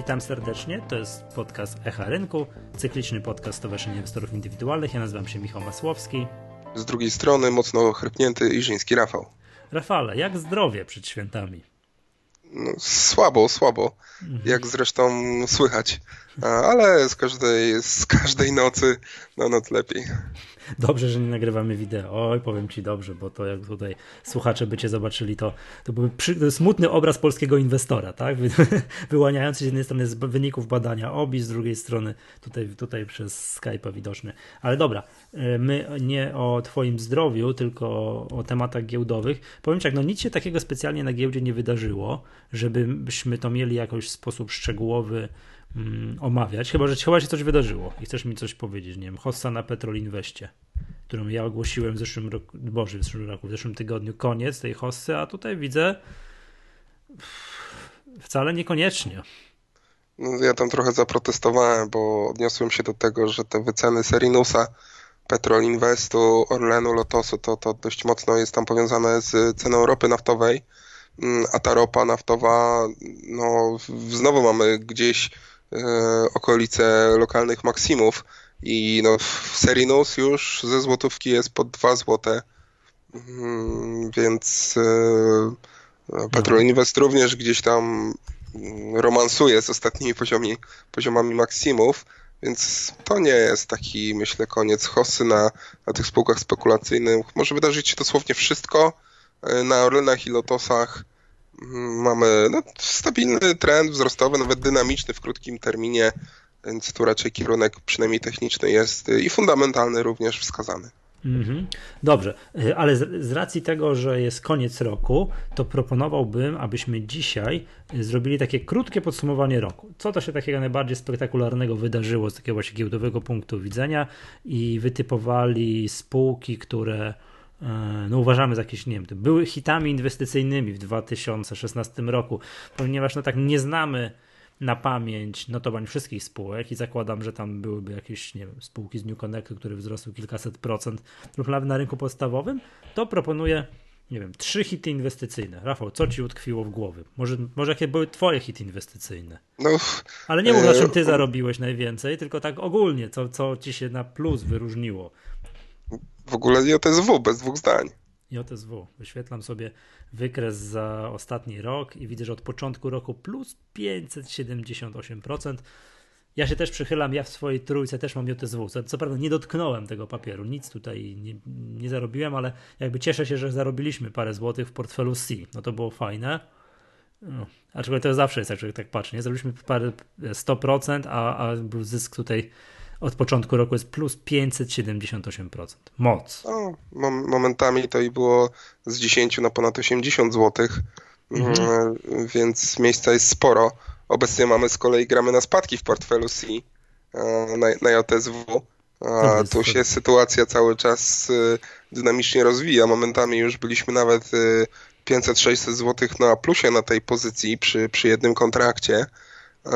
Witam serdecznie. To jest podcast Echa Rynku, cykliczny podcast Stowarzyszenia Inwestorów Indywidualnych. Ja nazywam się Michał Masłowski. Z drugiej strony mocno chrypnięty Iżyński Rafał. Rafale, jak zdrowie przed świętami? No, słabo, słabo. Mhm. Jak zresztą słychać. Ale z każdej, z każdej nocy na noc lepiej. Dobrze, że nie nagrywamy wideo. Oj, powiem ci dobrze, bo to jak tutaj słuchacze by cię zobaczyli, to, to byłby przy, smutny obraz polskiego inwestora, tak? Wyłaniający się z jednej strony z wyników badania OBI, z drugiej strony tutaj, tutaj przez Skype'a widoczny. Ale dobra, e, my nie o twoim zdrowiu, tylko o, o tematach giełdowych. Powiem ci jak, no nic się takiego specjalnie na giełdzie nie wydarzyło, żebyśmy to mieli jakoś w sposób szczegółowy mm, omawiać, chyba że chyba się coś wydarzyło i chcesz mi coś powiedzieć, nie wiem, hossa na Petrol Inweście, którą ja ogłosiłem w zeszłym roku, boże, w zeszłym roku, w zeszłym tygodniu, koniec tej hossy, a tutaj widzę wcale niekoniecznie. No, ja tam trochę zaprotestowałem, bo odniosłem się do tego, że te wyceny Serinusa, Petrol Investu, Orlenu, Lotosu, to, to dość mocno jest tam powiązane z ceną ropy naftowej, mm, a ta ropa naftowa, no znowu mamy gdzieś okolice lokalnych maksimów i no w Serinus już ze złotówki jest pod 2 złote, mm, więc e, Petrol Invest również gdzieś tam romansuje z ostatnimi poziomami, poziomami maksimów, więc to nie jest taki, myślę, koniec hossy na, na tych spółkach spekulacyjnych. Może wydarzyć się dosłownie wszystko e, na Orlenach i Lotosach mamy no, stabilny trend wzrostowy, nawet dynamiczny w krótkim terminie, więc tu raczej kierunek przynajmniej techniczny jest i fundamentalny również wskazany. Mhm. Dobrze, y, ale z, z, racji tego, że jest koniec roku, to proponowałbym, abyśmy dzisiaj y, zrobili takie krótkie podsumowanie roku. Co to się takiego najbardziej spektakularnego wydarzyło z takiego właśnie giełdowego punktu widzenia i wytypowali spółki, które no uważamy za jakieś, nie wiem, były hitami inwestycyjnymi w 2016 roku, ponieważ no tak nie znamy na pamięć notowań wszystkich spółek i zakładam, że tam byłyby jakieś, nie wiem, spółki z New Connectu, które wzrosły kilkaset procent lub nawet na rynku podstawowym, to proponuję, nie wiem, trzy hity inwestycyjne. Rafał, co ci utkwiło w głowie? Może, może jakie były twoje hity inwestycyjne? No, Ale nie mów, na czym ty e, zarobiłeś najwięcej, tylko tak ogólnie, co, co ci się na plus wyróżniło w ogóle JSW, bez dwóch zdań. JSW. Wyświetlam sobie wykres za ostatni rok i widzę, że od początku roku plus 578%. Ja się też przychylam, ja w swojej trójce też mam JSW. Co, co prawda nie dotknąłem tego papieru, nic tutaj nie, nie zarobiłem, ale jakby cieszę się, że zarobiliśmy parę złotych w portfelu C. No to było fajne. No, aczkolwiek to zawsze jest, jak tak patrzę, nie? Zrobiliśmy parę 100%, a, a był zysk tutaj od początku roku jest plus 578%. Moc. No, momentami to i było z 10 na ponad 80 zł, mhm. Mm, więc miejsca jest sporo. Obecnie mamy z kolei gramy na spadki w portfelu C e, na, na JSW. A tu się sytuacja cały czas e, dynamicznie rozwija. Momentami już byliśmy nawet 500-600 e, zł na plusie na tej pozycji przy, przy jednym kontrakcie. E,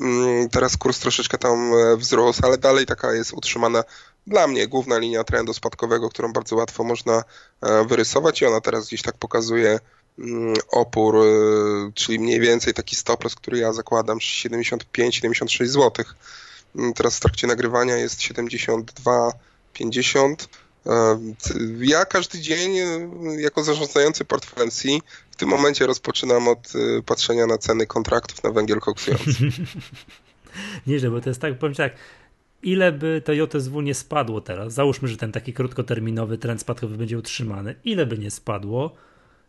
mm, teraz kurs troszeczkę tam e, wzrósł, ale dalej taka jest utrzymana dla mnie główna linia trendu spadkowego, którą bardzo łatwo można e, wyrysować i ona teraz gdzieś tak pokazuje mm, opór, czyli mniej więcej taki stop loss, który ja zakładam 75-76 zł. Mm, teraz w trakcie nagrywania jest 72,50 ja każdy dzień jako zarządzający portfelem C tym momencie rozpoczynam od y, patrzenia na ceny kontraktów na węgiel koksujący. Nieźle, bo to jest tak, powiem tak, ile by to JSW nie spadło teraz, załóżmy, że ten taki krótkoterminowy trend spadkowy będzie utrzymany, ile by nie spadło,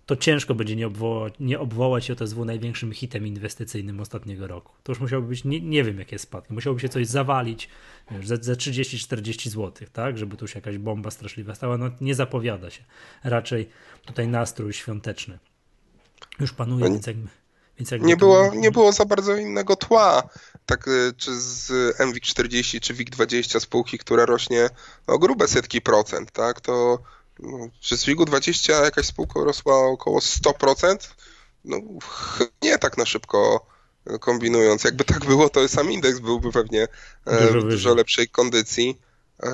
to ciężko będzie nie obwołać, nie obwołać JSW największym hitem inwestycyjnym ostatniego roku. To już musiałoby być, nie, nie wiem jakie spadki, musiałoby się coś zawalić za, za 30-40 zł, tak, żeby tu się jakaś bomba straszliwa stała, no nie zapowiada się. Raczej tutaj nastrój świąteczny już panuje, no, więc jak, więc jak nie, było, nie było za bardzo innego tła, tak y, czy z MWIG 40 czy WIG 20 spółki, która rośnie o grube setki procent, tak, to no, czy z WIG-u 20 jakaś spółka rosła około 100%? No nie tak na szybko kombinując. Jakby tak było, to sam indeks byłby pewnie e, dużo w dużo lepszej kondycji. E,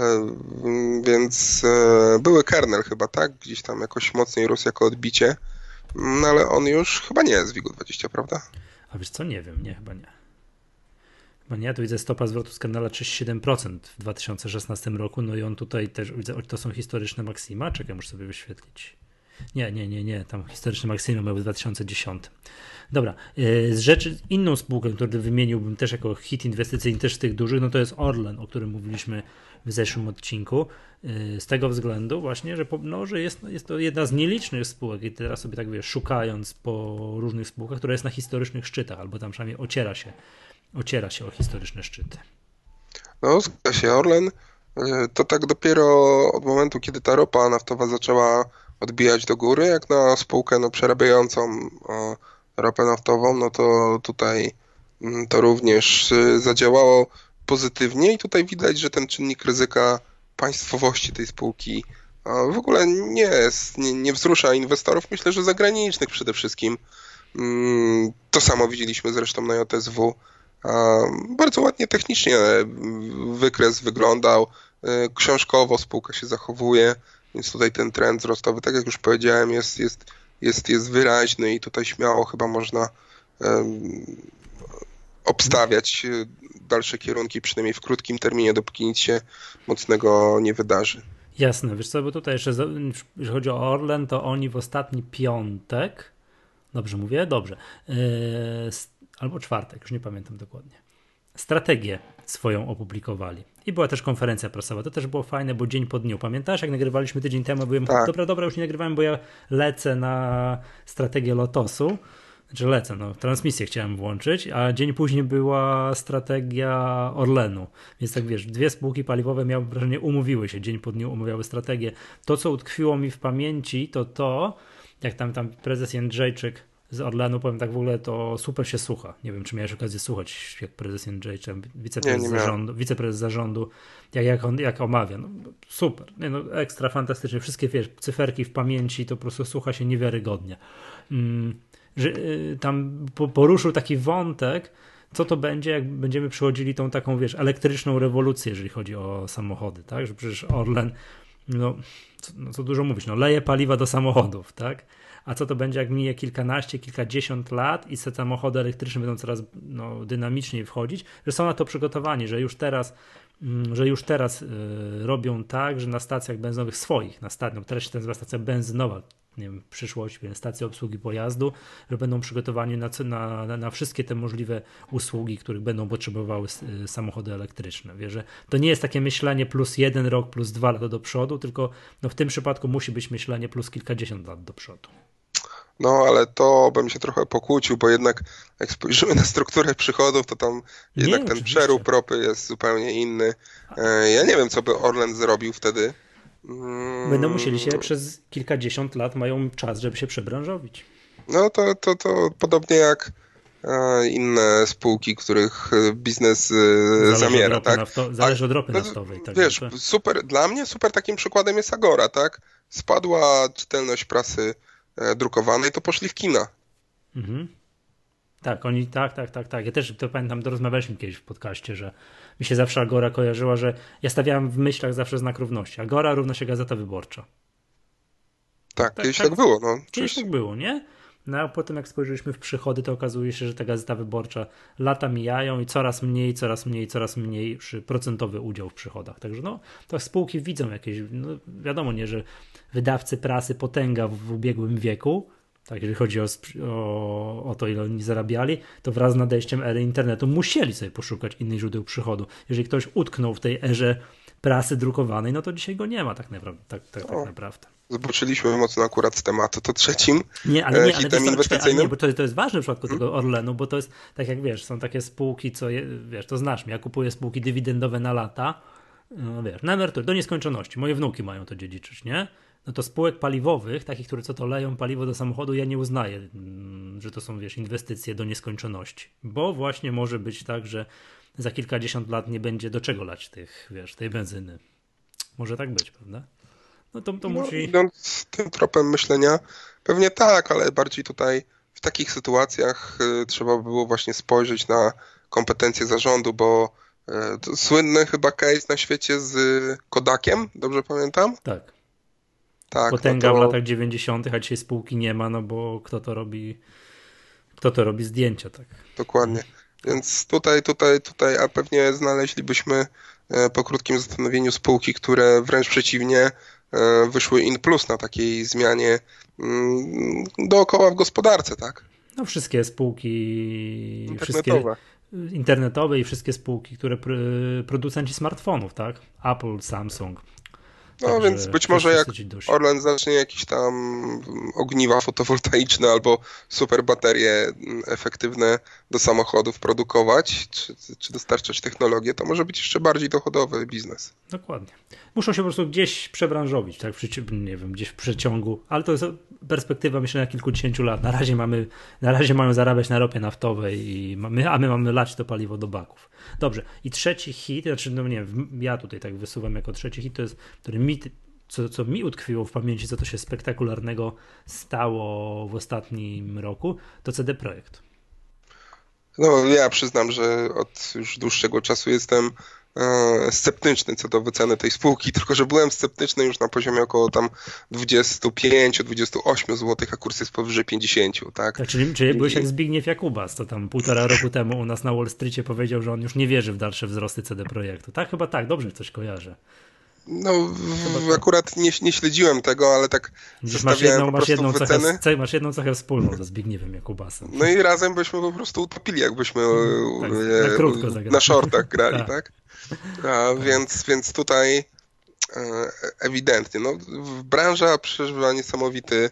więc e, były kernel chyba, tak? Gdzieś tam jakoś mocniej rósł jako odbicie. No ale on już chyba nie jest w WIG-u 20, prawda? A wiesz co, nie wiem, nie, chyba nie. Bo nie, tu widzę stopa zwrotu skandala 37% w 2016 roku, no i on tutaj też, widzę, to są historyczne maksima, czekaj, muszę sobie wyświetlić. Nie, nie, nie, nie, tam historyczne maksima były w 2010. Dobra, e, z rzeczy, inną spółkę, którą wymieniłbym też jako hit inwestycyjny, też tych dużych, no to jest Orlen, o którym mówiliśmy w zeszłym odcinku. E, z tego względu właśnie, że, no, że jest, jest to jedna z nielicznych spółek i teraz sobie tak wiesz, szukając po różnych spółkach, która jest na historycznych szczytach, albo tam przynajmniej ociera się, ociera się o historyczne szczyty. No, zgadza się. Orlen e, to tak dopiero od momentu, kiedy ta ropa naftowa zaczęła odbijać do góry, jak na spółkę no, przerabiającą ropę naftową, no to tutaj mm, to również y, zadziałało pozytywnie i tutaj widać, że ten czynnik ryzyka państwowości tej spółki w ogóle nie jest, nie, nie wzrusza inwestorów, myślę, że zagranicznych przede wszystkim. Mm, to samo widzieliśmy zresztą na JSW. Bardzo ładnie technicznie wykres wyglądał, y, książkowo spółka się zachowuje, więc tutaj ten trend wzrostowy, tak jak już powiedziałem, jest, jest jest, jest wyraźny i tutaj śmiało chyba można um, obstawiać e, dalsze kierunki, przynajmniej w krótkim terminie, dopóki nic się mocnego nie wydarzy. Jasne, wiesz co, bo tutaj jeszcze, jeżeli chodzi o Orlen, to oni w ostatni piątek, dobrze mówię? Dobrze, yy, albo czwartek, już nie pamiętam dokładnie, strategię swoją opublikowali. I była też konferencja prasowa. To też było fajne, bo dzień po dniu. Pamiętasz, jak nagrywaliśmy tydzień temu? Byłem, tak. dobra, dobra, już nie nagrywałem, bo ja lecę na strategię Lotosu. Znaczy lecę, no, transmisję chciałem włączyć, a dzień później była strategia Orlenu. Więc tak wiesz, dwie spółki paliwowe miały wrażenie, umówiły się, dzień po dniu umawiały strategię. To, co utkwiło mi w pamięci, to to, jak tam, tam prezes Jędrzejczyk z Orlenu, powiem tak w ogóle, to super się słucha. Nie wiem, czy miałeś okazję słuchać, jak prezes Jędrzejczem, wiceprezes, nie, nie zarządu, wiceprezes zarządu, jak, jak on jak omawia. No, super, nie, no, ekstra fantastycznie. Wszystkie wiesz, cyferki w pamięci, to po prostu słucha się niewiarygodnie. Mm, że, y, tam po, poruszył taki wątek, co to będzie, jak będziemy przychodzili tą taką, wiesz, elektryczną rewolucję, jeżeli chodzi o samochody, tak? Że przecież Orlen, no co, no, co dużo mówić, no leje paliwa do samochodów, tak? A co to będzie, jak mije kilkanaście, kilkadziesiąt lat i te samochody elektryczne będą coraz no, dynamiczniej wchodzić, że są na to przygotowani, że już teraz mm, że już teraz y, robią tak, że na stacjach benzynowych swoich, na stacjach, no teraz się nazywa stacja benzynowa, nie wiem, przyszłość, więc stacje obsługi pojazdu, że będą przygotowani na, na, na wszystkie te możliwe usługi, których będą potrzebowały y, samochody elektryczne. Wie, że to nie jest takie myślenie plus jeden rok, plus dwa lata do przodu, tylko no w tym przypadku musi być myślenie plus kilkadziesiąt lat do przodu. No, ale to bym się trochę pokłócił, bo jednak jak spojrzymy na strukturę przychodów, to tam nie, jednak ten oczywiście. przerób ropy jest zupełnie inny. E, ja nie wiem, co by Orlen zrobił wtedy. Mm. Będą musieli się przez kilkadziesiąt lat mają czas, żeby się przebranżowić. No to, to, to podobnie jak e, inne spółki, których biznes e, zależy zamiera. Od tak? Nafto, zależy od ropy no, naftowej. Tak wiesz, super, dla mnie super takim przykładem jest Agora, tak? Spadła czytelność prasy drukowanej, to poszli w kina. Mhm. Tak, oni, tak, tak, tak, tak. Ja też to pamiętam, to rozmawialiśmy kiedyś w podcaście, że mi się zawsze Agora kojarzyła, że ja stawiałem w myślach zawsze znak równości. Agora równa się Gazeta Wyborcza. Tak, tak kiedyś tak, tak było, no. Kiedyś tak było, nie? No a potem jak spojrzeliśmy w przychody, to okazuje się, że ta Gazeta Wyborcza lata mijają i coraz mniej, coraz mniej, coraz mniejszy procentowy udział w przychodach. Także no, to spółki widzą jakieś, no wiadomo, nie, że wydawcy prasy potęga w ubiegłym wieku, tak, jeżeli chodzi o, o, o, to, ile oni zarabiali, to wraz z nadejściem ery internetu musieli sobie poszukać innych źródeł przychodu. Jeżeli ktoś utknął w tej erze prasy drukowanej, no to dzisiaj go nie ma tak naprawdę. Tak, tak, tak naprawdę. Zboczyliśmy mocno akurat z tematu. To trzecim nie, ale nie, ale to, inwestycyjnym. Ale nie, bo to, to jest ważne w przypadku hmm? tego Orlenu, bo to jest, tak jak wiesz, są takie spółki, co, je, wiesz, to znasz mnie, ja kupuję spółki dywidendowe na lata, no wiesz, na emeryturę, do nieskończoności. Moje wnuki mają to dziedziczyć, nie? no to spółek paliwowych, takich, które co to leją paliwo do samochodu, ja nie uznaję, mm, że to są, wiesz, inwestycje do nieskończoności. Bo właśnie może być tak, że za kilkadziesiąt lat nie będzie do czego lać tych, wiesz, tej benzyny. Może tak być, prawda? No to, to no, musi... Idąc tym tropem myślenia, pewnie tak, ale bardziej tutaj w takich sytuacjach y, trzeba by było właśnie spojrzeć na kompetencje zarządu, bo y, słynny chyba case na świecie z Kodakiem, dobrze pamiętam? Tak tak, potęga no to... w latach 90., a dzisiaj spółki nie ma, no bo kto to robi, kto to robi zdjęcia, tak. Dokładnie. Więc tutaj, tutaj, tutaj, a pewnie znaleźlibyśmy e, po krótkim zastanowieniu spółki, które wręcz przeciwnie e, wyszły in plus na takiej zmianie mm, dookoła w gospodarce, tak? No wszystkie spółki, wszystkie internetowe i wszystkie spółki, które producenci smartfonów, tak? Apple, Samsung, no Także więc być może jak Orlen zacznie jakieś tam ogniwa fotowoltaiczne albo super baterie mm, efektywne do samochodów produkować, czy, czy dostarczać technologię, to może być jeszcze bardziej dochodowy biznes. Dokładnie. Muszą się po prostu gdzieś przebranżowić, tak, nie wiem, gdzieś w przeciągu, ale to jest perspektywa myślę na kilkudziesięciu lat. Na razie mamy, na razie mają zarabiać na ropie naftowej, i my, a my mamy lać to paliwo do baków. Dobrze. I trzeci hit, znaczy, no nie ja tutaj tak wysuwam jako trzeci hit, to jest, który mi, co, co mi utkwiło w pamięci, co to się spektakularnego stało w ostatnim roku, to CD Projekt. No, ja przyznam, że od już dłuższego czasu jestem E, sceptyczny co do wyceny tej spółki, tylko że byłem sceptyczny już na poziomie około tam 25-28 zł, a kurs jest powyżej 50, tak? tak czyli, czyli byłeś jak Zbigniew Jakubas, to tam półtora roku temu u nas na Wall Streetie powiedział, że on już nie wierzy w dalsze wzrosty CD Projektu. Tak, chyba tak, dobrze coś kojarzę. No, w, akurat nie, nie, śledziłem tego, ale tak Wiesz, masz jedną, masz jedną, wyceny. Cechę, masz jedną cechę wspólną ze Zbigniewem Jakubasem. No i razem byśmy po prostu utopili, jakbyśmy tak, e, na, krótko na shortach grali, tak? tak? A, więc, więc tutaj e, ewidentnie, no, branża przeżywa niesamowity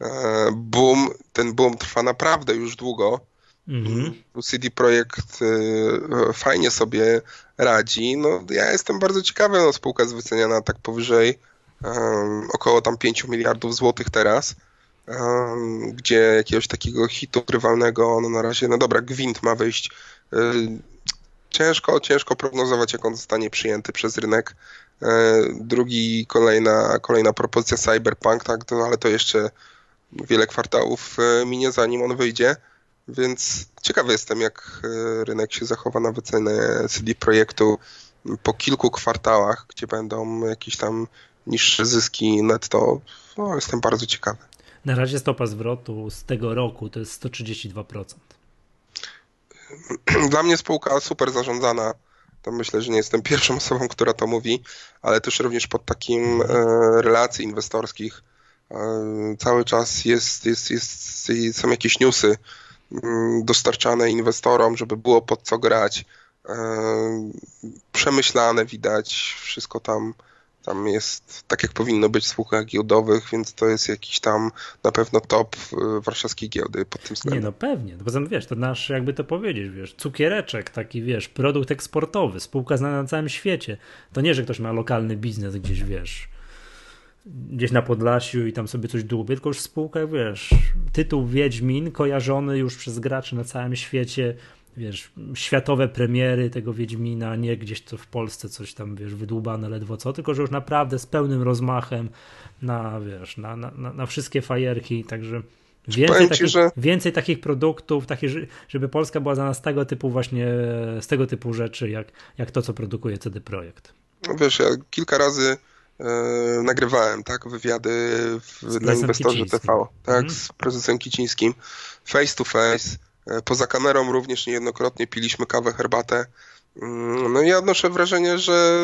e, boom. Ten boom trwa naprawdę już długo. Mhm. CD Projekt e, fajnie sobie radzi. No, ja jestem bardzo ciekawy, no, spółka jest wyceniana tak powyżej um, około tam 5 miliardów złotych teraz, um, gdzie jakiegoś takiego hitu rywalnego, no na razie, no dobra, Gwint ma wyjść ciężko, ciężko prognozować, jak on zostanie przyjęty przez rynek. E, drugi, kolejna, kolejna propozycja Cyberpunk, tak, ale to jeszcze wiele kwartałów e, minie, zanim on wyjdzie. Więc ciekawy jestem, jak e, rynek się zachowa na wycenę CD Projektu po kilku kwartałach, gdzie będą jakieś tam niższe zyski netto. No, jestem bardzo ciekawy. Na razie stopa zwrotu z tego roku to jest 132%. Dla mnie spółka super zarządzana. To myślę, że nie jestem pierwszą osobą, która to mówi, ale też również pod takim e, relacji inwestorskich e, cały czas jest, jest, jest, są jakieś newsy dostarczane inwestorom, żeby było pod co grać. E, przemyślane widać, wszystko tam tam jest tak, jak powinno być w spółkach giełdowych, więc to jest jakiś tam na pewno top y, warszawskiej giełdy pod tym względem. Nie, no pewnie. No poza tym, wiesz, to nasz, jakby to powiedzieć, wiesz, cukiereczek, taki, wiesz, produkt eksportowy, spółka znana na całym świecie. To nie, że ktoś ma lokalny biznes gdzieś, wiesz, gdzieś na Podlasiu i tam sobie coś dłubie, tylko już spółka, wiesz, tytuł Wiedźmin kojarzony już przez graczy na całym świecie, wiesz, światowe premiery tego Wiedźmina, nie gdzieś to w Polsce coś tam, wiesz, wydłubane ledwo co, tylko że już naprawdę z pełnym rozmachem na, wiesz, na, na, na wszystkie fajerki, także więcej, takich, że... więcej takich produktów, takich, żeby Polska była za nas tego typu właśnie, z tego typu rzeczy, jak, jak to, co produkuje CD Projekt. No wiesz, ja kilka razy e, nagrywałem, tak, wywiady w, dla inwestorzy TV, tak, mhm. z prezesem Kicińskim, face to face, E, poza kamerą również niejednokrotnie piliśmy kawę, herbatę. Mm, no i ja odnoszę wrażenie, że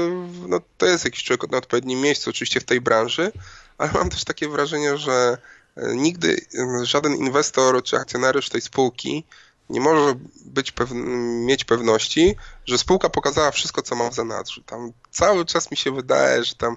no, to jest jakiś człowiek na odpowiednim miejscu, oczywiście w tej branży, ale mam też takie wrażenie, że e, nigdy e, żaden inwestor czy akcjonariusz tej spółki nie może być pewny, mieć pewności, że spółka pokazała wszystko, co ma w zanadrzu. Tam cały czas mi się wydaje, że tam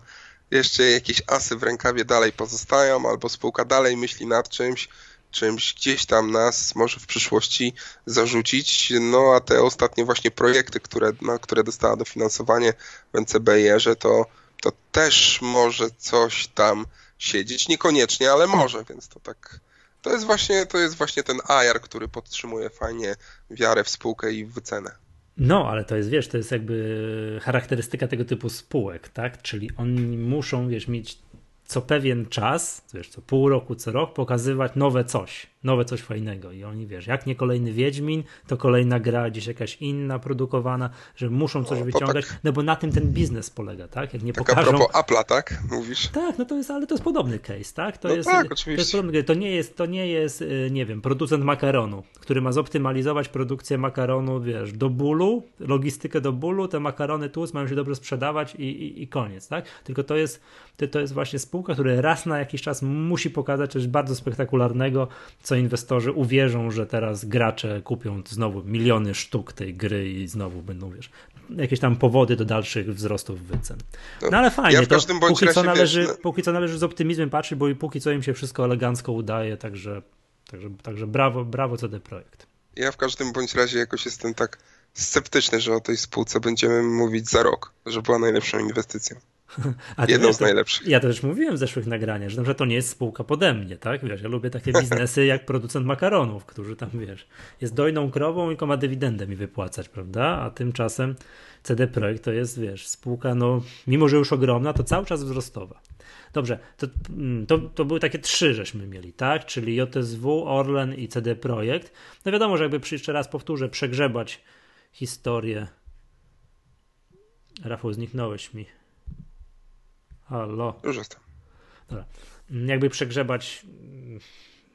jeszcze jakieś asy w rękawie dalej pozostają, albo spółka dalej myśli nad czymś, czymś gdzieś tam nas może w przyszłości zarzucić. No a te ostatnie właśnie projekty, które, które dostała dofinansowanie w NCBR-ze, to, to też może coś tam siedzieć. Niekoniecznie, ale może, więc to tak. To jest właśnie, to jest właśnie ten AR, który podtrzymuje fajnie wiarę w spółkę i w wycenę. No, ale to jest, wiesz, to jest jakby charakterystyka tego typu spółek, tak? Czyli oni muszą, wiesz, mieć co pewien czas, wiesz, co pół roku, co rok pokazywać nowe coś, nowe coś fajnego i oni, wiesz, jak nie kolejny Wiedźmin, to kolejna gra gdzieś jakaś inna produkowana, że muszą coś no, wyciągać, tak, no bo na tym ten biznes polega, tak? Jak nie tak pokażą... a propos Apple'a, tak? Mówisz? Tak, no to jest, ale to jest podobny case, tak? To no jest, tak, oczywiście. To, jest podobny, to nie jest, to nie jest, y, nie wiem, producent makaronu, który ma zoptymalizować produkcję makaronu, wiesz, do bólu, logistykę do bólu, te makarony tu mają się dobrze sprzedawać i, i, i koniec, tak? Tylko to jest, to, to jest właśnie spółka, która raz na jakiś czas musi pokazać coś bardzo spektakularnego, co inwestorzy uwierzą, że teraz gracze kupią znowu miliony sztuk tej gry i znowu będą, wiesz, jakieś tam powody do dalszych wzrostów wycen. No ale fajnie, ja w każdym to póki co, należy, wiesz, no... póki co należy z optymizmem patrzeć, bo i póki co im się wszystko elegancko udaje, także, także, także brawo, brawo CD Projekt. Ja w każdym bądź razie jakoś jestem tak sceptyczny, że o tej spółce będziemy mówić za rok, że była najlepszą inwestycją. A Jedną z najlepszych. Ja też mówiłem w zeszłych nagraniach, że to nie jest spółka pode mnie, tak? Wiesz, ja lubię takie biznesy jak producent makaronów, którzy tam, wiesz, jest dojną krową i ma dywidendę mi wypłacać, prawda? A tymczasem CD Projekt to jest, wiesz, spółka, no, mimo że już ogromna, to cały czas wzrostowa. Dobrze, to, mm, to, to były takie trzy, żeśmy mieli, tak? Czyli JSW, Orlen i CD Projekt. No wiadomo, że jakby jeszcze raz powtórzę, przegrzebać historię. Rafał, zniknąłeś mi. Halo. Już jestem. Dobra. Jakby przegrzebać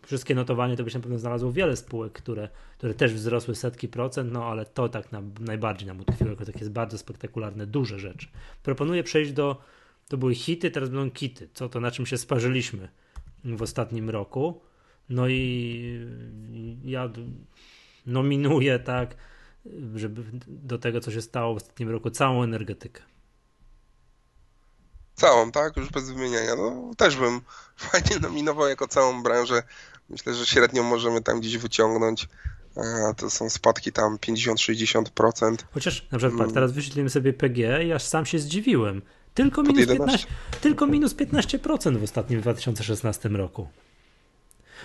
wszystkie notowania, to byś na pewno znalazł wiele spółek, które, które też wzrosły setki procent, no ale to tak na, najbardziej nam utkwiło, jako takie bardzo spektakularne, duże rzeczy. Proponuję przejść do, to były hity, teraz będą kity, co to na czym się sparzyliśmy w ostatnim roku. No i ja nominuję tak, żeby do tego, co się stało w ostatnim roku, całą energetykę. Całą, tak? Już bez wymieniania. No, też bym fajnie nominował jako całą branżę. Myślę, że średnio możemy tam gdzieś wyciągnąć. A to są spadki tam 50-60%. Chociaż na przykład mm. teraz wyświetlimy sobie PG i aż sam się zdziwiłem. Tylko minus, 15, tylko minus 15% w ostatnim 2016 roku.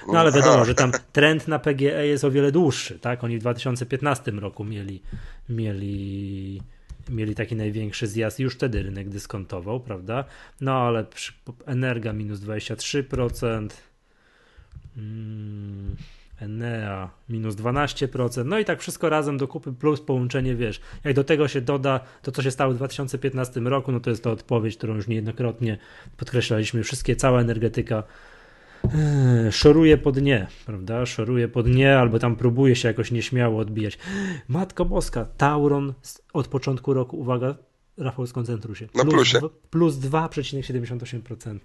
No ale wiadomo, że tam trend na PGE jest o wiele dłuższy, tak? Oni w 2015 roku mieli, mieli mieli taki największy zjazd, już wtedy rynek dyskontował, prawda? No ale przy, Energa minus 23%, mm, Enea minus 12%, no i tak wszystko razem do kupy plus połączenie, wiesz, jak do tego się doda to, co się stało w 2015 roku, no to jest to odpowiedź, którą już niejednokrotnie podkreślaliśmy, wszystkie, cała energetyka szoruje po dnie, prawda? Szoruje po dnie, albo tam próbuje się jakoś nieśmiało odbijać. Matko Boska, Tauron od początku roku, uwaga, Rafał, skoncentruj się. Na plusie. Plus 2,78%.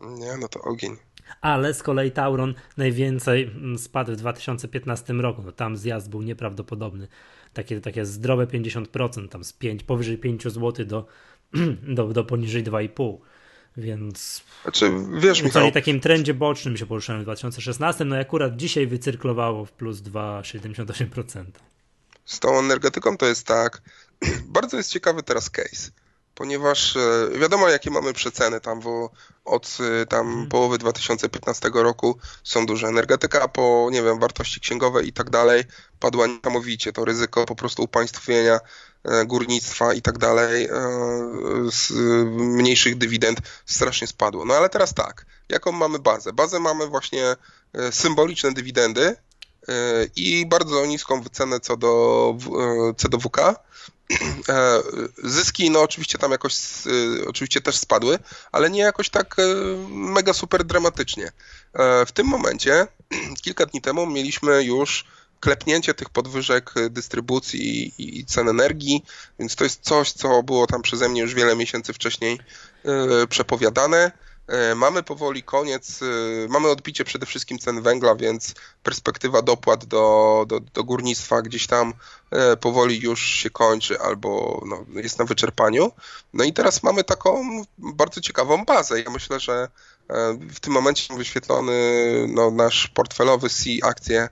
Nie, no to ogień. Ale z kolei Tauron najwięcej mm, spadł w 2015 roku. No, tam zjazd był nieprawdopodobny. Takie, takie zdrowe 50%, tam z 5, powyżej 5 zł do, do, do poniżej 2,5 więc. Znaczy, wiesz, Michał. W takim trendzie bocznym się poruszałem w 2016, no i akurat dzisiaj wycyrklowało w plus 2,78%. Z tą energetyką to jest tak. Bardzo jest ciekawy teraz case, ponieważ e, wiadomo, jakie mamy przeceny tam, bo od e, tam hmm. połowy 2015 roku są duże. Energetyka po, nie wiem, wartości księgowe i tak dalej padła niesamowicie. To ryzyko po prostu upaństwienia górnictwa i tak dalej, e, z mniejszych dywidend strasznie spadło. No ale teraz tak, jaką mamy bazę? Bazę mamy właśnie e, symboliczne dywidendy i bardzo niską wycenę co do, co do WK. Zyski, no oczywiście tam jakoś, oczywiście też spadły, ale nie jakoś tak mega super dramatycznie. W tym momencie, kilka dni temu mieliśmy już klepnięcie tych podwyżek dystrybucji i, i cen energii, więc to jest coś, co było tam przeze mnie już wiele miesięcy wcześniej yy, przepowiadane. Yy, mamy powoli koniec, mamy odbicie przede wszystkim cen węgla, więc perspektywa dopłat do, do, do górnictwa gdzieś tam powoli już się kończy albo no, jest na wyczerpaniu. No i teraz mamy taką bardzo ciekawą bazę. Ja myślę, że w tym momencie wyświetlony no, nasz portfelowy C akcje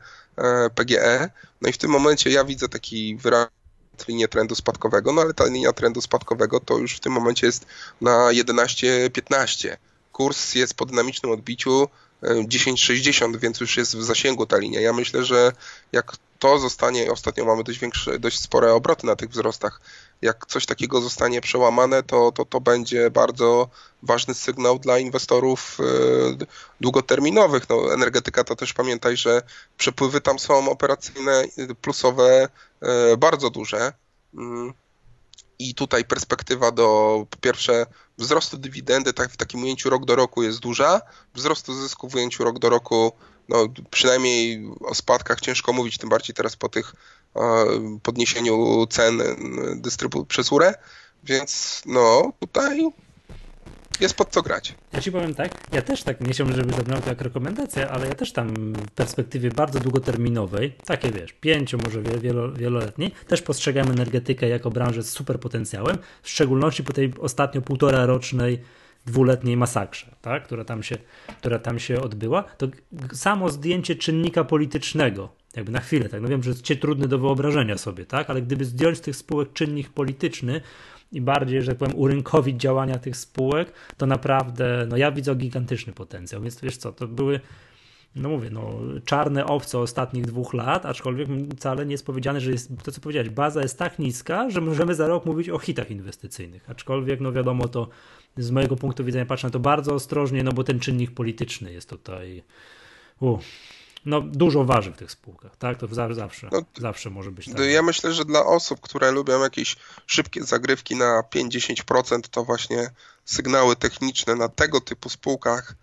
PGE. No i w tym momencie ja widzę taki wyraźny linię trendu spadkowego, no ale ta linia trendu spadkowego to już w tym momencie jest na 11-15. Kurs jest po dynamicznym odbiciu 10,60, więc już jest w zasięgu ta linia. Ja myślę, że jak to zostanie, ostatnio mamy dość większe, dość spore obroty na tych wzrostach, jak coś takiego zostanie przełamane, to, to, to będzie bardzo ważny sygnał dla inwestorów e, długoterminowych. No, energetyka to też pamiętaj, że przepływy tam są operacyjne, plusowe, e, bardzo duże. Mm. I tutaj perspektywa do po pierwsze wzrostu dywidendy tak, w takim ujęciu rok do roku jest duża, wzrostu zysku w ujęciu rok do roku, no przynajmniej o spadkach ciężko mówić, tym bardziej teraz po tych podniesieniu cen dystrybu przez URE, więc no tutaj jest pod co grać. Ja ci powiem tak, ja też tak, nie chciałbym, żeby to brzmiało jak rekomendacja, ale ja też tam w perspektywie bardzo długoterminowej, takie wiesz, pięcio, może wielo, wieloletniej, też postrzegam energetykę jako branżę z super potencjałem, w szczególności po tej ostatnio półtora rocznej dwuletniej masakrze, tak? która, tam się, która tam się odbyła, to samo zdjęcie czynnika politycznego, jakby na chwilę, tak, no wiem, że jest trudny do wyobrażenia sobie, tak, ale gdyby zdjąć z tych spółek czynnik polityczny, i bardziej, że tak powiem, urynkowić działania tych spółek, to naprawdę, no ja widzę gigantyczny potencjał, więc wiesz co, to były no mówię, no, czarne owce ostatnich dwóch lat, aczkolwiek wcale nie jest powiedziane, że jest, to co powiedziałeś, baza jest tak niska, że możemy za rok mówić o hitach inwestycyjnych. Aczkolwiek, no wiadomo, to z mojego punktu widzenia patrzę na to bardzo ostrożnie, no bo ten czynnik polityczny jest tutaj. Uh, no, dużo waży w tych spółkach, tak? To zawsze, no, zawsze może być tak. Ja myślę, że dla osób, które lubią jakieś szybkie zagrywki na 5-10%, to właśnie sygnały techniczne na tego typu spółkach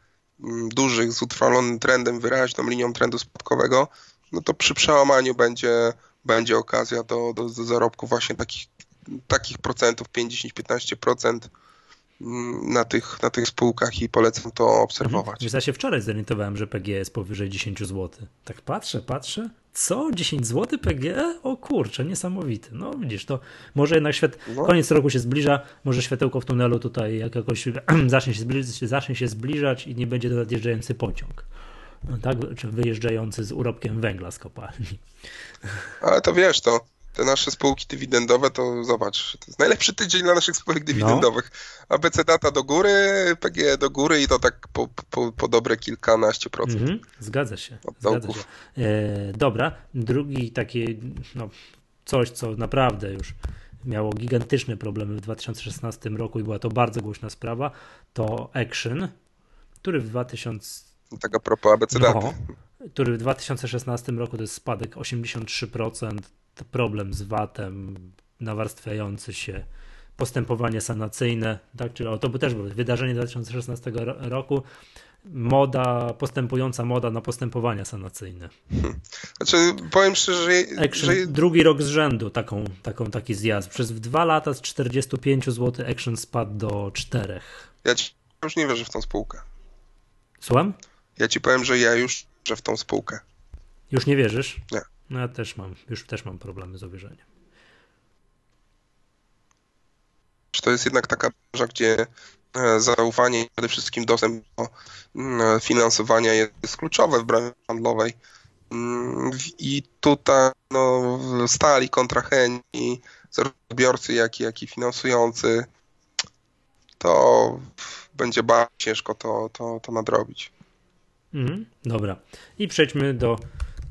mm, dużych, z utrwalonym trendem, wyraźną linią trendu spadkowego, no to przy przełamaniu będzie, będzie okazja do, do, do zarobku właśnie takich, takich procentów, 5-10-15%. Na tych, na tych spółkach i polecam to obserwować. Mhm. Ja się wczoraj zorientowałem, że PG jest powyżej 10 zł. Tak patrzę, patrzę. Co? 10 zł PG? O kurczę, niesamowite. No widzisz, to może jednak świat, no. koniec roku się zbliża, może światełko w tunelu tutaj jakoś zacznie się, zbliżać, zacznie się zbliżać i nie będzie nadjeżdżający pociąg. No tak, czy wyjeżdżający z urobkiem węgla z kopalni. Ale to wiesz, to te nasze spółki dywidendowe, to zobacz, to jest najlepszy tydzień dla naszych spółek dywidendowych. No. ABC data do góry, PGE do góry i to tak po, po, po dobre kilkanaście procent. Mhm, zgadza się. Zgadza się. E, dobra, drugi taki, no, coś, co naprawdę już miało gigantyczne problemy w 2016 roku i była to bardzo głośna sprawa, to Action, który w 2000... Tak a propos ABC no, który w 2016 roku to jest spadek 83%, problem z VAT-em, nawarstwiający się, postępowanie sanacyjne, tak, czyli to by też było wydarzenie 2016 roku, moda, postępująca moda na postępowania sanacyjne. Znaczy, powiem szczerze, że... Action, że... Drugi rok z rzędu taką, taką, taki zjazd. Przez dwa lata z 45 zł Action spadł do 4. Ja ci już nie wierzę w tą spółkę. Słucham? Ja ci powiem, że ja już wierzę w tą spółkę. Już nie wierzysz? Nie. No ja też mam, już też mam problemy z uwierzeniem. To jest jednak taka branża, gdzie e, zaufanie i przede wszystkim dostęp do mm, finansowania jest kluczowe w branży handlowej. Mm, I tutaj no, stali kontrahenci, zarówno odbiorcy, jak i, jak i finansujący, to będzie bardzo ciężko to, to, to nadrobić. Mhm, dobra. I przejdźmy do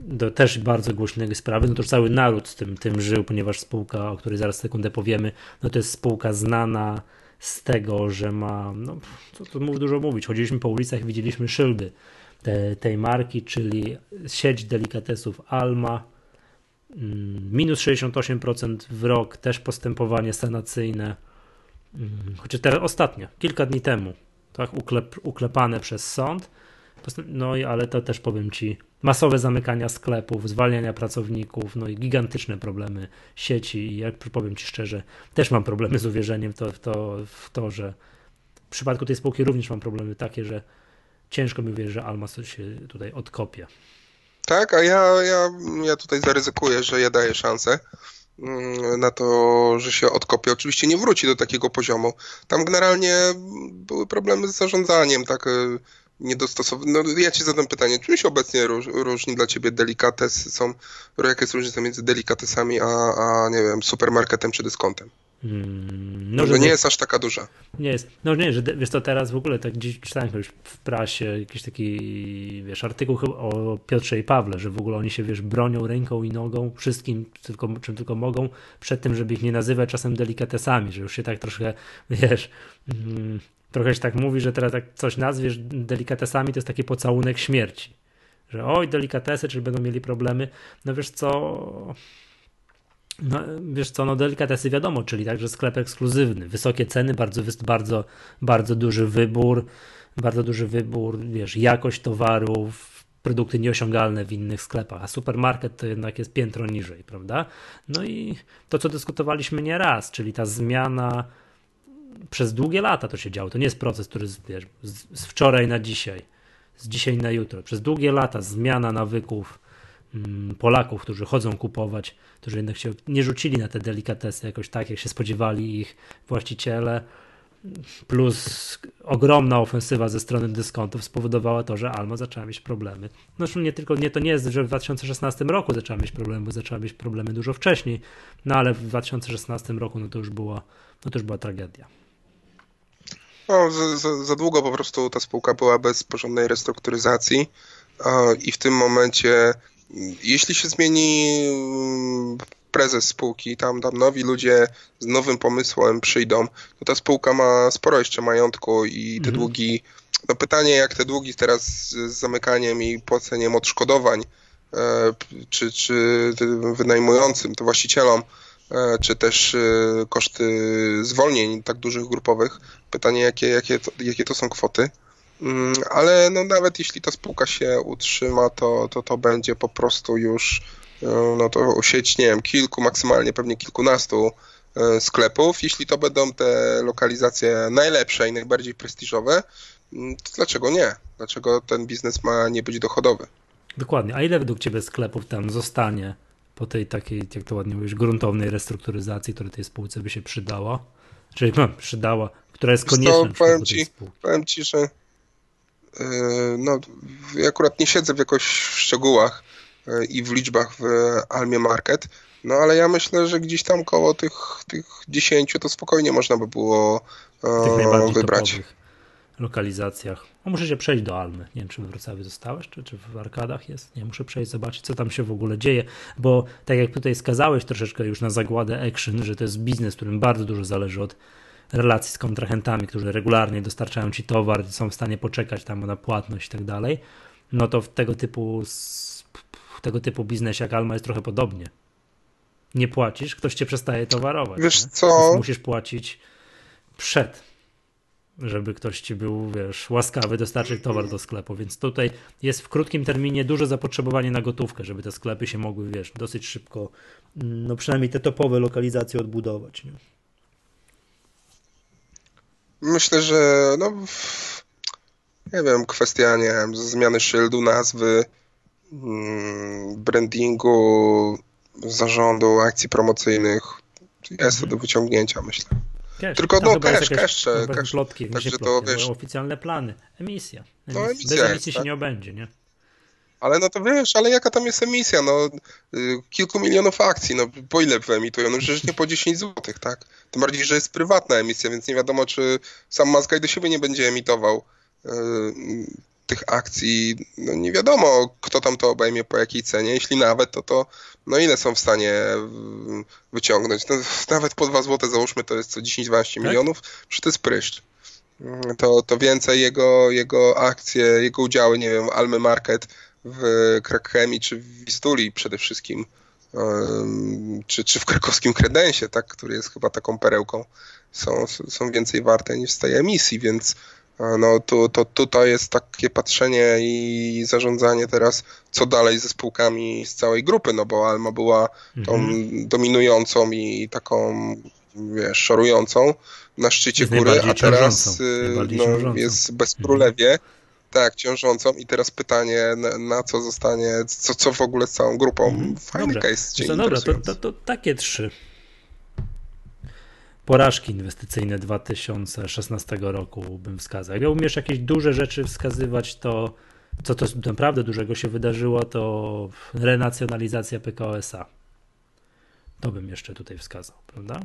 do też bardzo głośnej sprawy, no to cały naród tym, tym żył, ponieważ spółka, o której zaraz sekundę powiemy, no to jest spółka znana z tego, że ma, no co tu dużo mówić, chodziliśmy po ulicach, widzieliśmy szyldy te, tej marki, czyli sieć delikatesów Alma, mm, minus 68% w rok, też postępowanie sanacyjne, mm, chociaż teraz ostatnio, kilka dni temu, tak, uklep, uklepane przez sąd, no i ale to też powiem Ci, masowe zamykania sklepów, zwalniania pracowników, no i gigantyczne problemy sieci. I jak powiem Ci szczerze, też mam problemy z uwierzeniem w to, to, w to że w przypadku tej spółki również mam problemy takie, że ciężko mi wierzyć, że Alma się tutaj odkopie. Tak, a ja, ja, ja tutaj zaryzykuję, że ja daję szansę mm, na to, że się odkopie. Oczywiście nie wróci do takiego poziomu. Tam generalnie były problemy z zarządzaniem, tak y, niedostosowane. No, ja ci zadam pytanie, czym się obecnie róż, różni dla ciebie delikatesy? Są, jaka jest różnica między delikatesami a, a, nie wiem, supermarketem czy dyskontem? Mm, no, że nie jest aż taka duża. Nie jest. No nie, że wiesz to teraz w ogóle tak gdzieś czytałem już w prasie jakiś taki, wiesz, artykuł o Piotrze i Pawle, że w ogóle oni się, wiesz, bronią ręką i nogą, wszystkim, tylko, czym tylko mogą, przed tym, żeby ich nie nazywać czasem delikatesami, że już się tak troszkę, wiesz, mm, trochę się tak mówi, że teraz jak coś nazwiesz delikatesami, to jest taki pocałunek śmierci. Że oj, delikatesy, czy będą mieli problemy. No wiesz co, no, wiesz co, no delikatesy wiadomo, czyli także sklep ekskluzywny, wysokie ceny, bardzo, bardzo, bardzo duży wybór, bardzo duży wybór, wiesz, jakość towarów, produkty nieosiągalne w innych sklepach, a supermarket to jednak jest piętro niżej, prawda? No i to, co dyskutowaliśmy nieraz, czyli ta zmiana przez długie lata to się działo, to nie jest proces, który z, z wczoraj na dzisiaj, z dzisiaj na jutro, przez długie lata zmiana nawyków, Mm, Polaków, którzy chodzą kupować, którzy jednak się nie rzucili na te delikatesy jakoś tak, jak się spodziewali ich właściciele, plus ogromna ofensywa ze strony dyskontów spowodowała to, że Alma zaczęła mieć problemy. Zresztą nie tylko, nie, to nie jest, że w 2016 roku zaczęła mieć problemy, bo zaczęła mieć problemy dużo wcześniej, no ale w 2016 roku no to już była, no to już była tragedia. No, za, za, za długo po prostu ta spółka była bez porządnej restrukturyzacji i w tym momencie jeśli się zmieni mm, prezes spółki, tam, tam nowi ludzie z nowym pomysłem przyjdą, to ta spółka ma sporo jeszcze majątku i te mhm. długi, no pytanie jak te długi teraz z zamykaniem i płaceniem odszkodowań, e, czy, czy wynajmującym, to właścicielom, e, czy też e, koszty zwolnień tak dużych grupowych, pytanie jakie, jakie, to, jakie to są kwoty. Mm, ale no nawet jeśli ta spółka się utrzyma, to, to, to będzie po prostu już e, no to sieć, nie wiem, kilku, maksymalnie pewnie kilkunastu e, sklepów. Jeśli to będą te lokalizacje najlepsze i najbardziej prestiżowe, mm, to dlaczego nie? Dlaczego ten biznes ma nie być dochodowy? Dokładnie. A ile według Ciebie sklepów tam zostanie po tej takiej, jak to ładnie mówisz, gruntownej restrukturyzacji, która tej spółce by się przydała? Czyli no, przydała, która jest konieczna. To, powiem, ci, powiem Ci, że E, no, ja akurat nie siedzę w jakoś szczegółach e, i w liczbach w Almie Market, no ale ja myślę, że gdzieś tam koło tych, tych 10 to spokojnie można by było e, wybrać. Lokalizacjach. No, muszę się przejść do Almy. Nie wiem, czy w Wrocławiu zostałeś, czy, czy w Arkadach jest. Nie, muszę przejść, zobaczyć, co tam się w ogóle dzieje, bo tak jak tutaj skazałeś troszeczkę już na zagładę Action, że to jest biznes, którym bardzo dużo zależy od relacji z kontrahentami, którzy regularnie dostarczają ci towar, są w stanie poczekać tam na płatność i tak dalej, no to w tego typu, w tego typu biznesie jak Alma jest trochę podobnie. Nie płacisz, ktoś cię przestaje towarować. Wiesz nie? co? musisz płacić przed, żeby ktoś ci był, wiesz, łaskawy dostarczyć towar do sklepu, więc tutaj jest w krótkim terminie duże zapotrzebowanie na gotówkę, żeby te sklepy się mogły, wiesz, dosyć szybko, no przynajmniej te topowe lokalizacje odbudować. Nie? Myślę, że no, nie wiem, kwestia, nie wiem, zmiany szyldu, nazwy, mm, brandingu, zarządu, akcji promocyjnych. Jest to do wyciągnięcia, myślę. Cash. Tylko no cash, cash, cash. Plotki, Także plotki, to, wiesz, oficjalne plany. Emisja. emisja. No, emisja Bez emisji jest, się tak? nie obędzie, nie? Ale no to wiesz, ale jaka tam jest emisja? No, y, kilku milionów akcji, no po ile wyemitują? No przecież nie po 10 zł, tak? Tym bardziej, że jest prywatna emisja, więc nie wiadomo, czy sam Mazgaj do siebie nie będzie emitował y, tych akcji. No nie wiadomo, kto tam to obejmie, po jakiej cenie. Jeśli nawet, to to no ile są w stanie y, wyciągnąć? No, nawet po 2 zł załóżmy, to jest co 10-12 tak? milionów, że to jest pryszcz. To, to więcej jego, jego akcje, jego udziały, nie wiem, Almy Market w Krakchemii czy w Wistuli przede wszystkim, czy, czy w krakowskim kredensie, tak, który jest chyba taką perełką, są, są więcej warte niż z tej emisji, więc no, to, to tutaj jest takie patrzenie i zarządzanie teraz, co dalej ze spółkami z całej grupy, no bo Alma była tą mhm. dominującą i taką, wiesz, szorującą na szczycie góry, a teraz y, no, jest bez królewie. Mhm tak, ciążącą i teraz pytanie, na, na co zostanie, co, co w ogóle z całą grupą. Mhm. Fajny dobra. case, no dobra, to, to, to takie trzy porażki inwestycyjne 2016 roku bym wskazał. Jak umiesz jakieś duże rzeczy wskazywać, to co to naprawdę dużego się wydarzyło, to renacjonalizacja PKO SA. To bym jeszcze tutaj wskazał, prawda?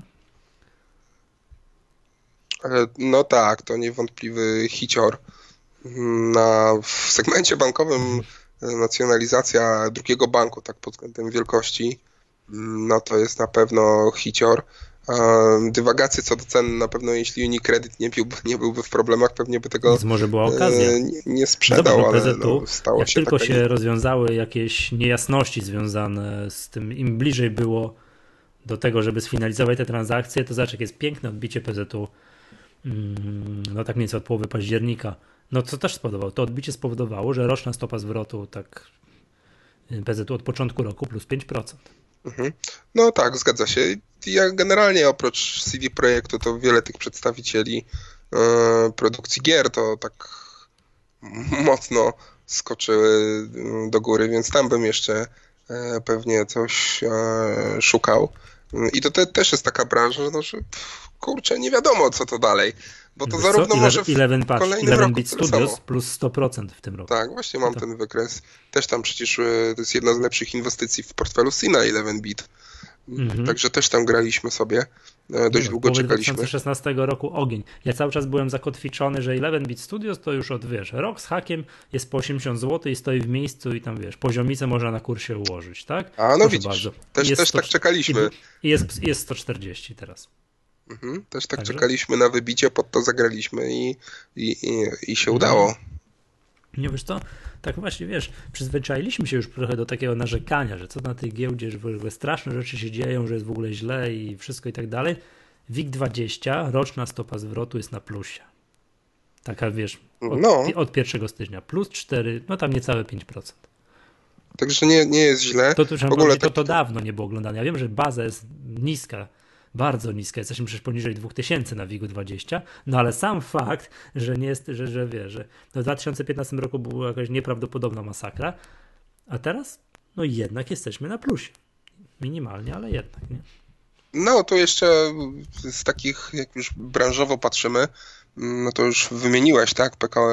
No tak, to niewątpliwy hicior. Na, w segmencie bankowym nacjonalizacja drugiego banku, tak pod względem wielkości, no to jest na pewno hicior. Dywagacje co do cen, na pewno jeśli Unicredit nie, pił, nie byłby w problemach, pewnie by tego Więc może była okazja. E, nie, nie sprzedał, Zobacz, ale no, stało jak się tylko tak, się rozwiązały jakieś niejasności związane z tym, im bliżej było do tego, żeby sfinalizować te transakcje, to zobacz, jak jest piękne odbicie PZU mm, no tak mniej więcej od połowy października. No co też spowodowało? To odbicie spowodowało, że roczna stopa zwrotu tak PZU od początku roku plus 5%. Mhm. No tak, zgadza się. Ja generalnie oprócz CD Projektu to wiele tych przedstawicieli e, produkcji gier to tak mocno skoczyły do góry, więc tam bym jeszcze e, pewnie coś e, szukał. I to te, też jest taka branża, że pff, kurczę, nie wiadomo co to dalej. Bo to Wiesz zarówno co? może w Eleven, patrz, kolejnym 11 Bit Studios plus 100% w tym roku. Tak, właśnie mam to. ten wykres. Też tam przecież to jest jedna z lepszych inwestycji w portfelu Sina 11 Bit. Mhm. Także też tam graliśmy sobie. E, dość no, długo czekaliśmy. 2016 roku ogień. Ja cały czas byłem zakotwiczony, że 11 Bit Studios to już od wiesz, rok z hakiem jest po 80 zł i stoi w miejscu i tam wiesz, poziomicę można na kursie ułożyć, tak? A no Proszę widzisz, bardzo. też, też 100, tak czekaliśmy. I jest, jest 140 teraz. Mhm, też tak Także? czekaliśmy na wybicie, pod to zagraliśmy i, i, i, i się udało. Nie wiesz co, tak właśnie wiesz, przyzwyczailiśmy się już trochę do takiego narzekania, że co na tej giełdzie, że w ogóle straszne rzeczy się dzieją, że jest w ogóle źle i wszystko i tak dalej. WIG20, roczna stopa zwrotu jest na plusie. Taka wiesz, od, no. od 1 stycznia, plus 4, no tam niecałe 5%. Także nie, nie jest źle. To, to, w ogóle to, to dawno nie było oglądane. Ja wiem, że baza jest niska, bardzo niska, jesteśmy przecież poniżej 2000 na WIG-u 20, no ale sam fakt, że nie jest, że, że wie, że w 2015 roku była jakaś nieprawdopodobna masakra, a teraz no jednak jesteśmy na plusie. Minimalnie, ale jednak, nie? No, to jeszcze z takich, jak już branżowo patrzymy, no to już wymieniłeś, tak, PKO,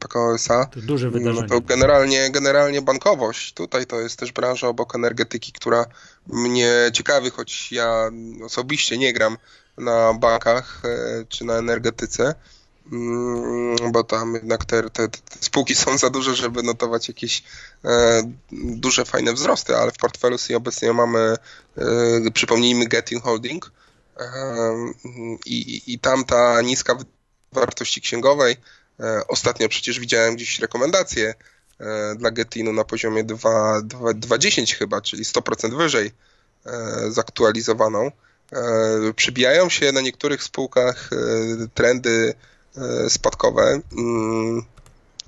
PKO SA. To duże wydarzenie. No to generalnie, generalnie bankowość. Tutaj to jest też branża obok energetyki, która mnie ciekawi, choć ja osobiście nie gram na bankach e, czy na energetyce, mm, bo tam jednak te, te, te spółki są za duże, żeby notować jakieś e, duże, fajne wzrosty, ale w portfelu sobie obecnie mamy, e, przypomnijmy, Getting Holding, i, i tam ta niska wartości księgowej. E, ostatnio przecież widziałem gdzieś rekomendacje e, dla Getinu na poziomie 2,10 chyba, czyli 100% wyżej e, zaktualizowaną. Przybijają się na niektórych spółkach trendy spadkowe.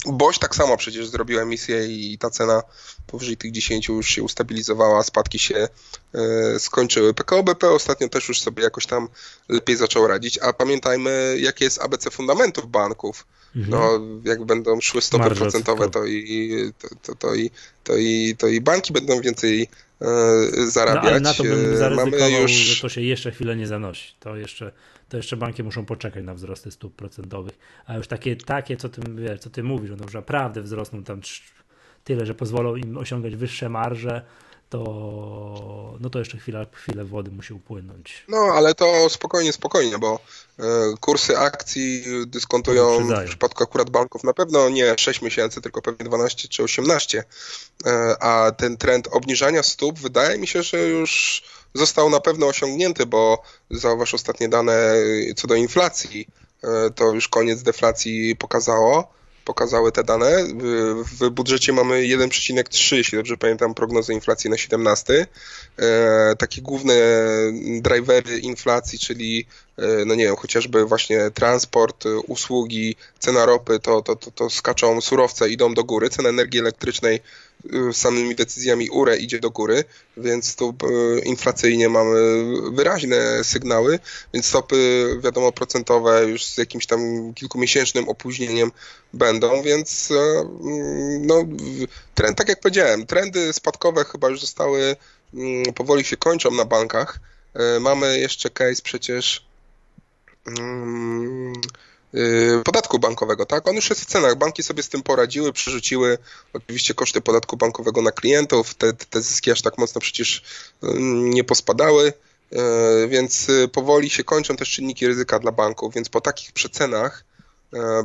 Boś tak samo przecież zrobił emisję i ta cena powyżej tych 10 już się ustabilizowała, spadki się e, skończyły. PKO BP ostatnio też już sobie jakoś tam lepiej zaczął radzić, a pamiętajmy jakie jest ABC fundamentów banków. Mhm. No, jak będą szły stopy procentowe, to i, to, to, to, i, to, i, to i banki będą więcej e, zarabiać. No, ale na to bym zaryzykował, już... że to się jeszcze chwilę nie zanosi. To jeszcze to jeszcze banki muszą poczekać na wzrosty stóp procentowych. A już takie, takie co, ty, wiesz, co ty mówisz, że naprawdę wzrosną tam tyle, że pozwolą im osiągać wyższe marże, to, no to jeszcze chwilę, chwilę wody musi upłynąć. No, ale to spokojnie, spokojnie, bo y, kursy akcji dyskontują w przypadku akurat banków na pewno nie 6 miesięcy, tylko pewnie 12 czy 18, y, e, a ten trend obniżania stóp wydaje mi się, że już został na pewno osiągnięty, bo zauważ ostatnie dane co do inflacji, e, to już koniec deflacji pokazało, pokazały te dane. W budżecie mamy 1,3, jeśli dobrze pamiętam, prognozę inflacji na 17. E, takie główne drivery inflacji, czyli no nie wiem, chociażby właśnie transport, usługi, cena ropy, to, to, to, to skaczą surowce, idą do góry, cena energii elektrycznej Y, samymi decyzjami URE idzie do góry, więc tu y, inflacyjnie mamy wyraźne sygnały, więc stopy wiadomo procentowe już z jakimś tam kilkumiesięcznym opóźnieniem będą, więc y, no trend, tak jak powiedziałem, trendy spadkowe chyba już zostały mm, powoli się kończą na bankach. Mamy jeszcze case przecież mm, Y, podatku bankowego, tak? On już jest w cenach. Banki sobie z tym poradziły, przerzuciły oczywiście koszty podatku bankowego na klientów. Te, te zyski aż tak mocno przecież y, nie pospadały. więc powoli się kończą też czynniki ryzyka dla banków, więc po takich przecenach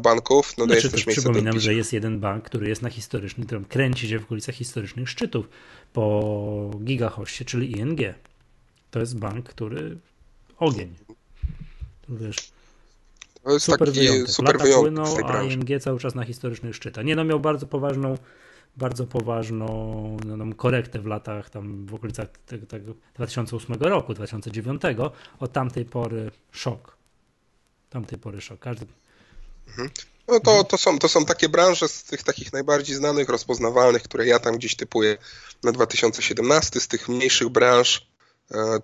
banków, no znaczy, jest też miejsce Przypominam, że jest jeden bank, który jest na historycznym, który kręci się w okolicach historycznych szczytów po gigahoście, czyli ING. To jest bank, który ogień. Wiesz, to jest super taki wyjątek. super Lata wyjątek płynął, a ING cały czas na historycznych szczytach. Nie no, miał bardzo poważną bardzo poważną no, no, korektę w latach tam w okolicach tego, tego 2008 roku, 2009. Od tamtej pory szok. Tamtej pory szok. Każdy... Mhm. No to, to, są, to są takie branże z tych takich najbardziej znanych, rozpoznawalnych, które ja tam gdzieś typuję na 2017, z tych mniejszych branż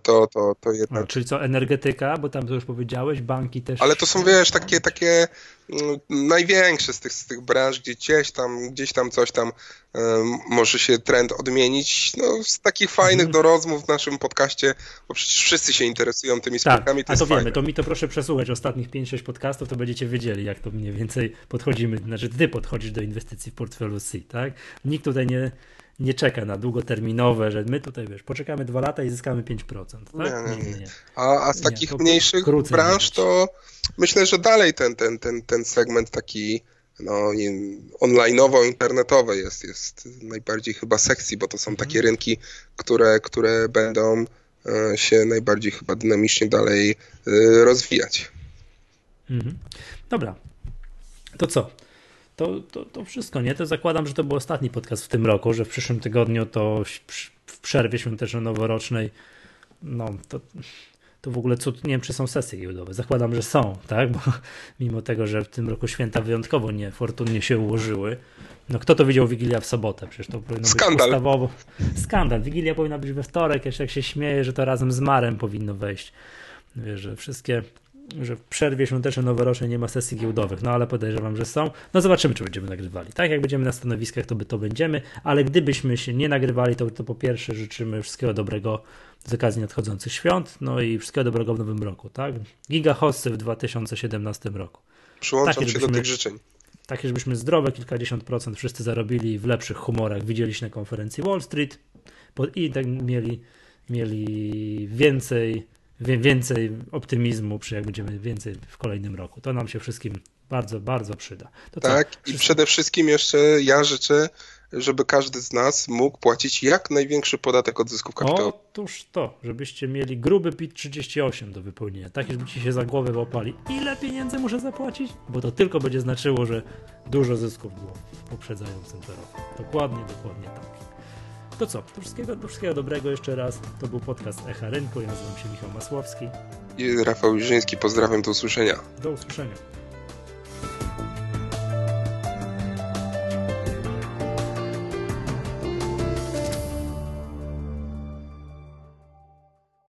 to, to, to jednak... Czyli co, energetyka, bo tam to już powiedziałeś, banki też... Ale to są, wiesz, takie, takie mm, największe z tych, z tych branż, gdzie gdzieś tam, gdzieś tam coś tam um, może się trend odmienić. No, z takich fajnych mhm. do rozmów w naszym podcaście, bo przecież wszyscy się interesują tymi tak, to a to wiemy, fajne. to mi to proszę przesłuchać ostatnich 5-6 podcastów, to będziecie wiedzieli, jak to mniej więcej podchodzimy, znaczy ty podchodzisz do inwestycji w portfelu C, tak? Nikt tutaj nie nie czeka na długoterminowe, że my tutaj, wiesz, poczekamy dwa lata i zyskamy 5%. Tak? Nie, nie, nie. A, a z takich mniejszych branż to myślę, że dalej ten, ten, ten, ten segment taki no, onlineowo-internetowy jest, jest najbardziej chyba sekcji, bo to są mhm. takie rynki, które, które będą e, się najbardziej chyba dynamicznie dalej e, rozwijać. Mhm. Dobra. To co? To, to, to wszystko, nie? To zakładam, że to był ostatni podcast w tym roku, że w przyszłym tygodniu to w przerwie świąteczno-noworocznej, no to, to w ogóle cud, nie wiem, czy są sesje giełdowe. Zakładam, że są, tak? Bo mimo tego, że w tym roku święta wyjątkowo niefortunnie się ułożyły. No kto to widział Wigilia w sobotę? Przecież to powinno Skandal. być podstawowo. Skandal. Wigilia powinna być we wtorek, jeszcze jak się śmieje, że to razem z Marem powinno wejść. Wiesz, że wszystkie że w przerwie świąteczno-noworocznej nie ma sesji giełdowych, no ale podejrzewam, że są. No zobaczymy, czy będziemy nagrywali. Tak jak będziemy na stanowiskach, to by to będziemy, ale gdybyśmy się nie nagrywali, to, to po pierwsze życzymy wszystkiego dobrego z okazji nadchodzących świąt, no i wszystkiego dobrego w nowym roku, tak? Giga hosty w 2017 roku. Przyłączam tak, się do tych życzeń. Takie, żebyśmy zdrowe kilkadziesiąt procent wszyscy zarobili w lepszych humorach. Widzieliśmy na konferencji Wall Street i tak mieli, mieli więcej więcej optymizmu, przy jak będziemy więcej w kolejnym roku. To nam się wszystkim bardzo, bardzo przyda. To tak, co? i przede wszystkim jeszcze ja życzę, żeby każdy z nas mógł płacić jak największy podatek od zysków kapitału. Otóż to, żebyście mieli gruby PIT 38 do wypełnienia, tak żebyście się za głowę łapali. Ile pieniędzy muszę zapłacić? Bo to tylko będzie znaczyło, że dużo zysków było w poprzedzającym roku. Dokładnie, dokładnie tak. To co, do wszystkiego, do wszystkiego dobrego jeszcze raz. To był podcast Echa Rynku. Ja nazywam się Michał Masłowski. I Rafał Jużyński. Pozdrawiam, do usłyszenia. Do usłyszenia.